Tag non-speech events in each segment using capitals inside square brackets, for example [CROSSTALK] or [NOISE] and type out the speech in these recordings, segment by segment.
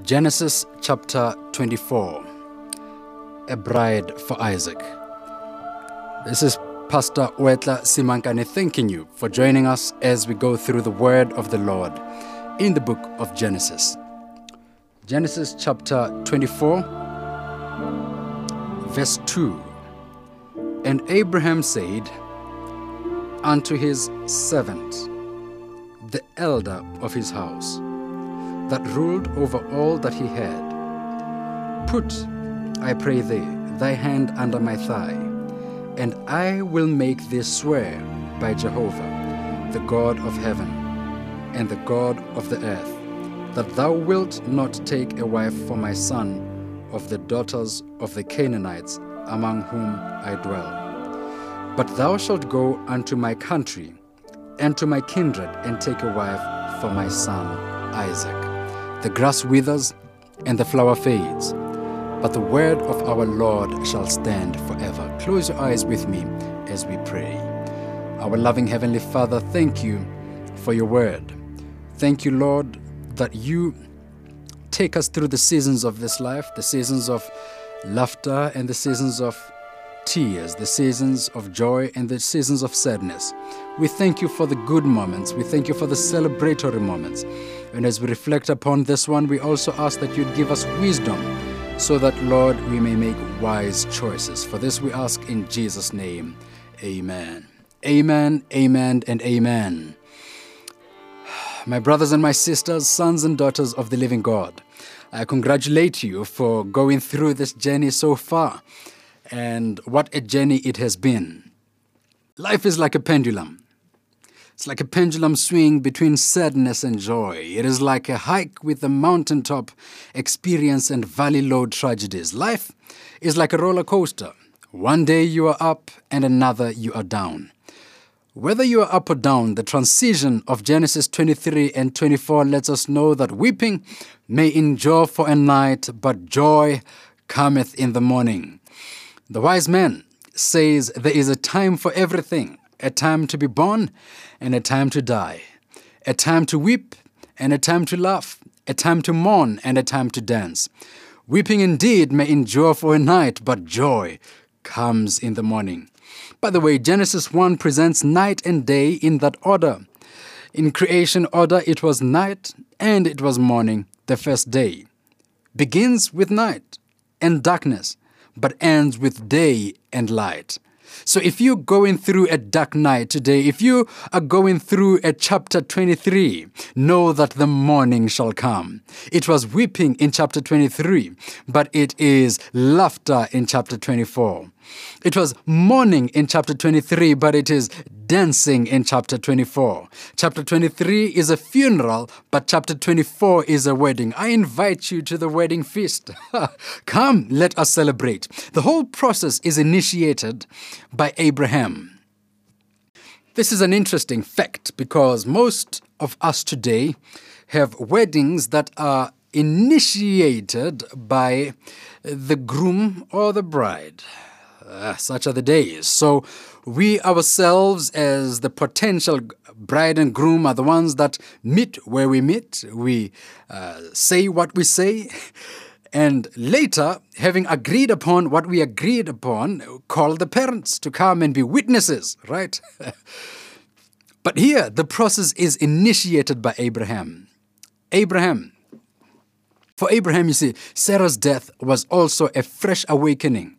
Genesis chapter 24 A Bride for Isaac. This is Pastor Oetla Simankane thanking you for joining us as we go through the word of the Lord in the book of Genesis. Genesis chapter 24, verse 2. And Abraham said unto his servant, the elder of his house, that ruled over all that he had. Put, I pray thee, thy hand under my thigh, and I will make thee swear by Jehovah, the God of heaven, and the God of the earth, that thou wilt not take a wife for my son of the daughters of the Canaanites among whom I dwell. But thou shalt go unto my country and to my kindred and take a wife for my son Isaac. The grass withers and the flower fades, but the word of our Lord shall stand forever. Close your eyes with me as we pray. Our loving Heavenly Father, thank you for your word. Thank you, Lord, that you take us through the seasons of this life, the seasons of laughter and the seasons of tears, the seasons of joy and the seasons of sadness. We thank you for the good moments. We thank you for the celebratory moments. And as we reflect upon this one, we also ask that you'd give us wisdom so that, Lord, we may make wise choices. For this we ask in Jesus' name. Amen. Amen, amen, and amen. [SIGHS] My brothers and my sisters, sons and daughters of the living God, I congratulate you for going through this journey so far and what a journey it has been. Life is like a pendulum. It's like a pendulum swing between sadness and joy. It is like a hike with a mountaintop experience and valley low tragedies. Life is like a roller coaster. One day you are up and another you are down. Whether you are up or down, the transition of Genesis 23 and 24 lets us know that weeping may endure for a night, but joy cometh in the morning. The wise man says there is a time for everything a time to be born and a time to die, a time to weep and a time to laugh, a time to mourn and a time to dance. Weeping indeed may endure for a night, but joy comes in the morning. By the way, Genesis 1 presents night and day in that order. In creation order, it was night and it was morning, the first day. Begins with night and darkness, but ends with day and light. So if you're going through a dark night today, if you are going through a chapter 23, know that the morning shall come. It was weeping in chapter 23, but it is laughter in chapter 24. It was mourning in chapter 23, but it is dancing in chapter 24. Chapter 23 is a funeral, but chapter 24 is a wedding. I invite you to the wedding feast. [LAUGHS] Come, let us celebrate. The whole process is initiated by Abraham. This is an interesting fact because most of us today have weddings that are initiated by the groom or the bride. Uh, such are the days. So, we ourselves, as the potential bride and groom, are the ones that meet where we meet. We uh, say what we say. And later, having agreed upon what we agreed upon, call the parents to come and be witnesses, right? [LAUGHS] but here, the process is initiated by Abraham. Abraham. For Abraham, you see, Sarah's death was also a fresh awakening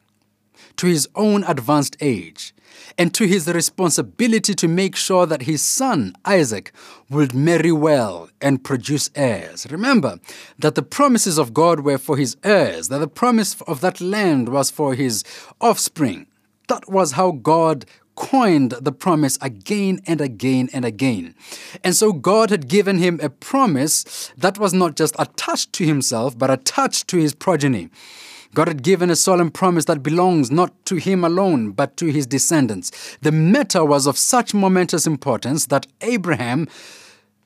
to his own advanced age and to his responsibility to make sure that his son Isaac would marry well and produce heirs. Remember that the promises of God were for his heirs, that the promise of that land was for his offspring. That was how God coined the promise again and again and again. And so God had given him a promise that was not just attached to himself, but attached to his progeny. God had given a solemn promise that belongs not to him alone, but to his descendants. The matter was of such momentous importance that Abraham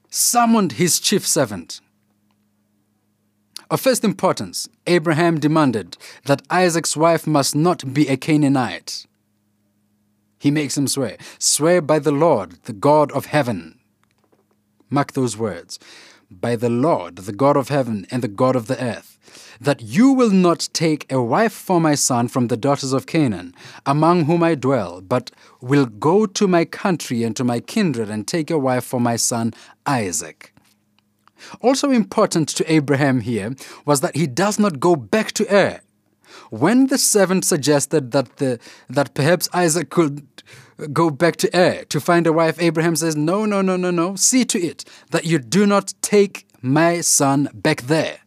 summoned his chief servant. Of first importance, Abraham demanded that Isaac's wife must not be a Canaanite. He makes him swear, swear by the Lord, the God of heaven. Mark those words. by the Lord, the God of heaven and the God of the earth, that you will not take a wife for my son from the daughters of Canaan, among whom I dwell, but will go to my country and to my kindred and take a wife for my son Isaac. Also important to Abraham here was that he does not go back to Ur. When the servant suggested that, the, that perhaps Isaac could go back to Ur to find a wife, Abraham says, No, no, no, no, no. See to it that you do not take my son back there.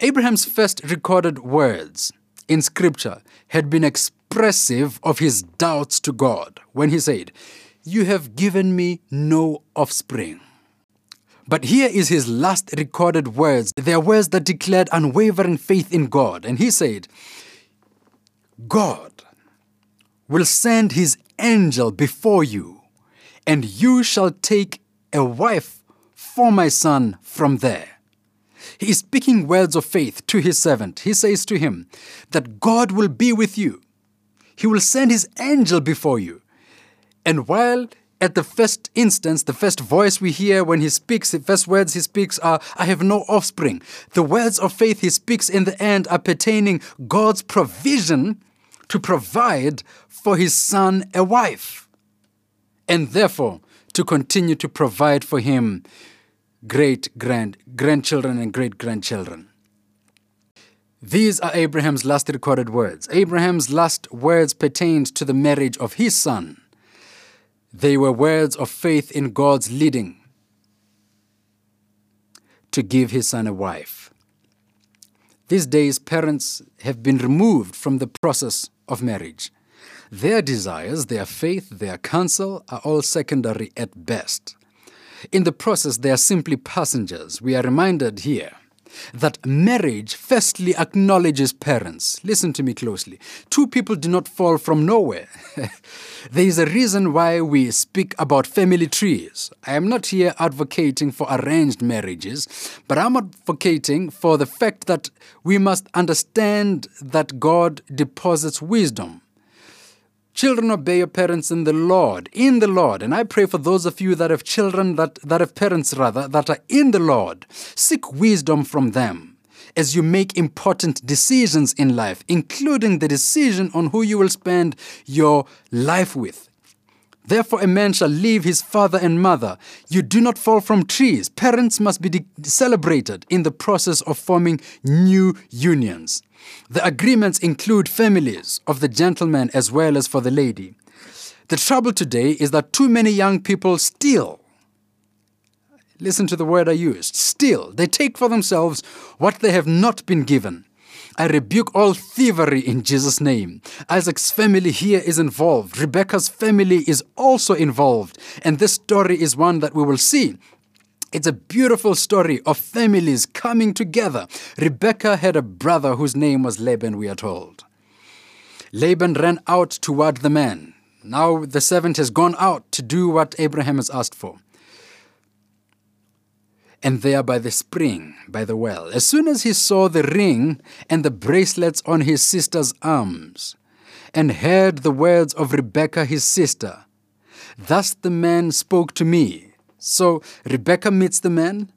Abraham's first recorded words in Scripture had been expressive of his doubts to God when he said, You have given me no offspring. But here is his last recorded words. They are words that declared unwavering faith in God. And he said, God will send his angel before you, and you shall take a wife for my son from there. He is speaking words of faith to his servant. He says to him that God will be with you. He will send his angel before you. And while at the first instance, the first voice we hear when he speaks, the first words he speaks are, I have no offspring. The words of faith he speaks in the end are pertaining God's provision to provide for his son a wife, and therefore to continue to provide for him great grand grandchildren and great grandchildren. These are Abraham's last recorded words. Abraham's last words pertained to the marriage of his son. They were words of faith in God's leading to give his son a wife. These days, parents have been removed from the process of marriage. Their desires, their faith, their counsel are all secondary at best. In the process, they are simply passengers. We are reminded here that marriage firstly acknowledges parents. Listen to me closely. Two people do not fall from nowhere. [LAUGHS] there is a reason why we speak about family trees. I am not here advocating for arranged marriages, but I'm advocating for the fact that we must understand that God deposits wisdom Children, obey your parents in the Lord, in the Lord. And I pray for those of you that have children, that, that have parents rather, that are in the Lord. Seek wisdom from them as you make important decisions in life, including the decision on who you will spend your life with. Therefore, a man shall leave his father and mother. You do not fall from trees. Parents must be celebrated in the process of forming new unions. The agreements include families of the gentleman as well as for the lady. The trouble today is that too many young people steal. Listen to the word I used steal. They take for themselves what they have not been given. I rebuke all thievery in Jesus' name. Isaac's family here is involved. Rebecca's family is also involved. And this story is one that we will see it's a beautiful story of families coming together. Rebecca had a brother whose name was Laban, we are told. Laban ran out toward the man. Now the servant has gone out to do what Abraham has asked for. And there by the spring, by the well, as soon as he saw the ring and the bracelets on his sister's arms, and heard the words of Rebekah his sister, thus the man spoke to me. So Rebecca meets the man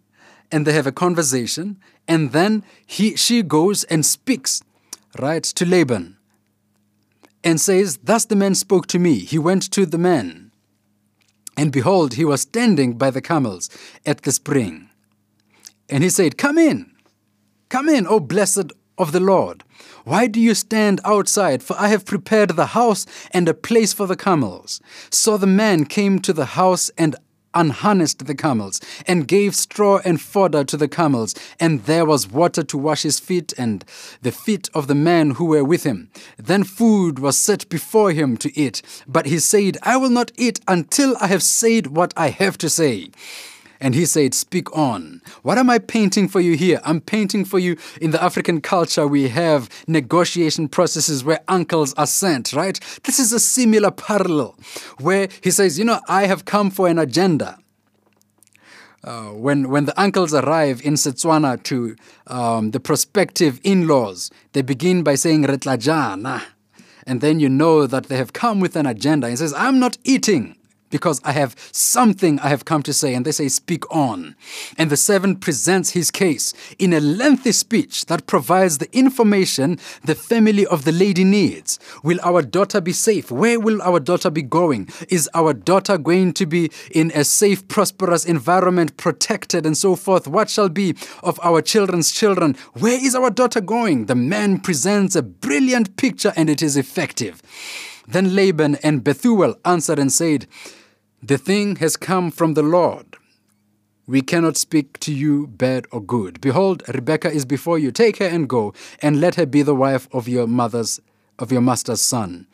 and they have a conversation and then he she goes and speaks right to Laban and says thus the man spoke to me. He went to the man and behold he was standing by the camels at the spring and he said come in come in o blessed of the Lord why do you stand outside? For I have prepared the house and a place for the camels. So the man came to the house, and unharnessed the camels, and gave straw and fodder to the camels, and there was water to wash his feet and the feet of the men who were with him. Then food was set before him to eat, but he said, I will not eat until I have said what I have to say. And he said, Speak on. What am I painting for you here? I'm painting for you in the African culture, we have negotiation processes where uncles are sent, right? This is a similar parallel where he says, You know, I have come for an agenda. Uh, when, when the uncles arrive in Setswana to um, the prospective in laws, they begin by saying Retlajana. And then you know that they have come with an agenda. He says, I'm not eating because I have something I have come to say. And they say, Speak on. And the servant presents his case in a lengthy speech that provides the information the family of the lady needs. Will our daughter be safe? Where will our daughter be going? Is our daughter going to be in a safe, prosperous environment, protected, and so forth? What shall be of our children's children? Where is our daughter going? The man presents a brilliant picture and it is effective. Then Laban and Bethuel answered and said, The thing has come from the Lord. We cannot speak to you bad or good. Behold, Rebekah is before you. Take her and go, and let her be the wife of your mother's of your master's son,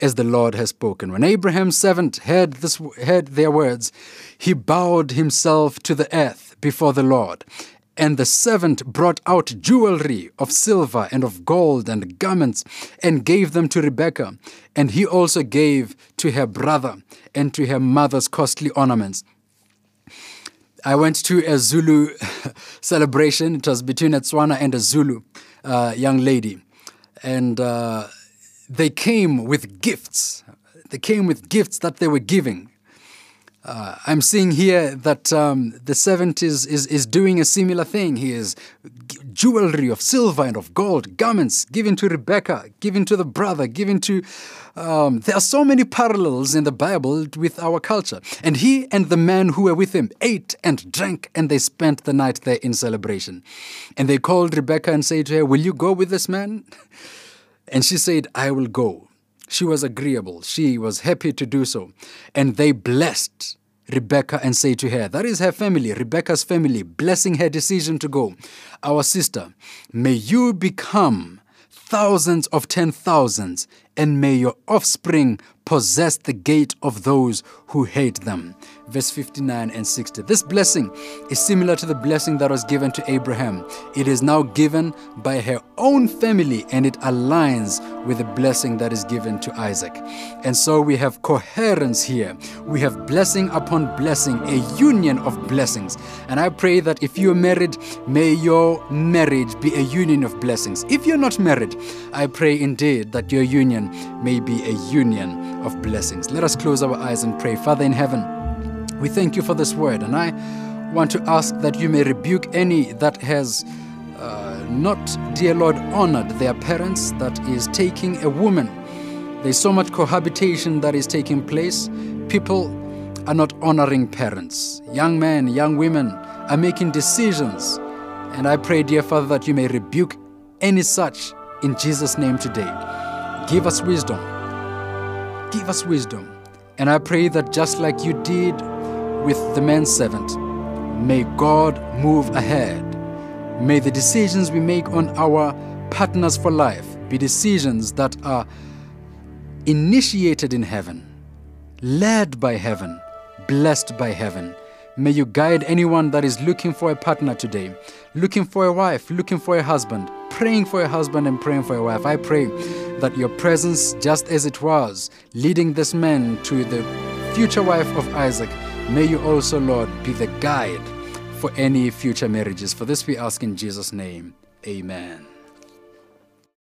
as the Lord has spoken. When Abraham's servant heard this heard their words, he bowed himself to the earth before the Lord. And the servant brought out jewelry of silver and of gold and garments and gave them to Rebekah. And he also gave to her brother and to her mother's costly ornaments. I went to a Zulu [LAUGHS] celebration. It was between a Tswana and a Zulu uh, young lady. And uh, they came with gifts. They came with gifts that they were giving. Uh, I'm seeing here that um, the servant is, is, doing a similar thing. He is jewelry of silver and of gold, garments given to Rebecca, given to the brother, given to. Um, there are so many parallels in the Bible with our culture. And he and the man who were with him ate and drank, and they spent the night there in celebration. And they called Rebecca and said to her, Will you go with this man? [LAUGHS] And she said, I will go. She was agreeable. She was happy to do so. And they blessed Rebecca and say to her, That is her family, Rebecca's family, blessing her decision to go. Our sister, may you become thousands of ten thousands, and may your offspring possess the gate of those who hate them. Verse 59 and 60. This blessing is similar to the blessing that was given to Abraham. It is now given by her own family and it aligns with the blessing that is given to Isaac. And so we have coherence here. We have blessing upon blessing, a union of blessings. And I pray that if you're married, may your marriage be a union of blessings. If you're not married, I pray indeed that your union may be a union of blessings. Let us close our eyes and pray. Father in heaven, we thank you for this word, and I want to ask that you may rebuke any that has uh, not, dear Lord, honored their parents, that is taking a woman. There's so much cohabitation that is taking place. People are not honoring parents. Young men, young women are making decisions. And I pray, dear Father, that you may rebuke any such in Jesus' name today. Give us wisdom Give us wisdom. And I pray that just like you did with the manservant, may God move ahead. May the decisions we make on our partners for life be decisions that are initiated in heaven, led by heaven, blessed by heaven. May you guide anyone that is looking for a partner today, looking for a wife, looking for a husband, praying for a husband and praying for a wife. I pray that your presence, just as it was, leading this man to the future wife of Isaac, may you also, Lord, be the guide for any future marriages. For this we ask in Jesus' name. Amen.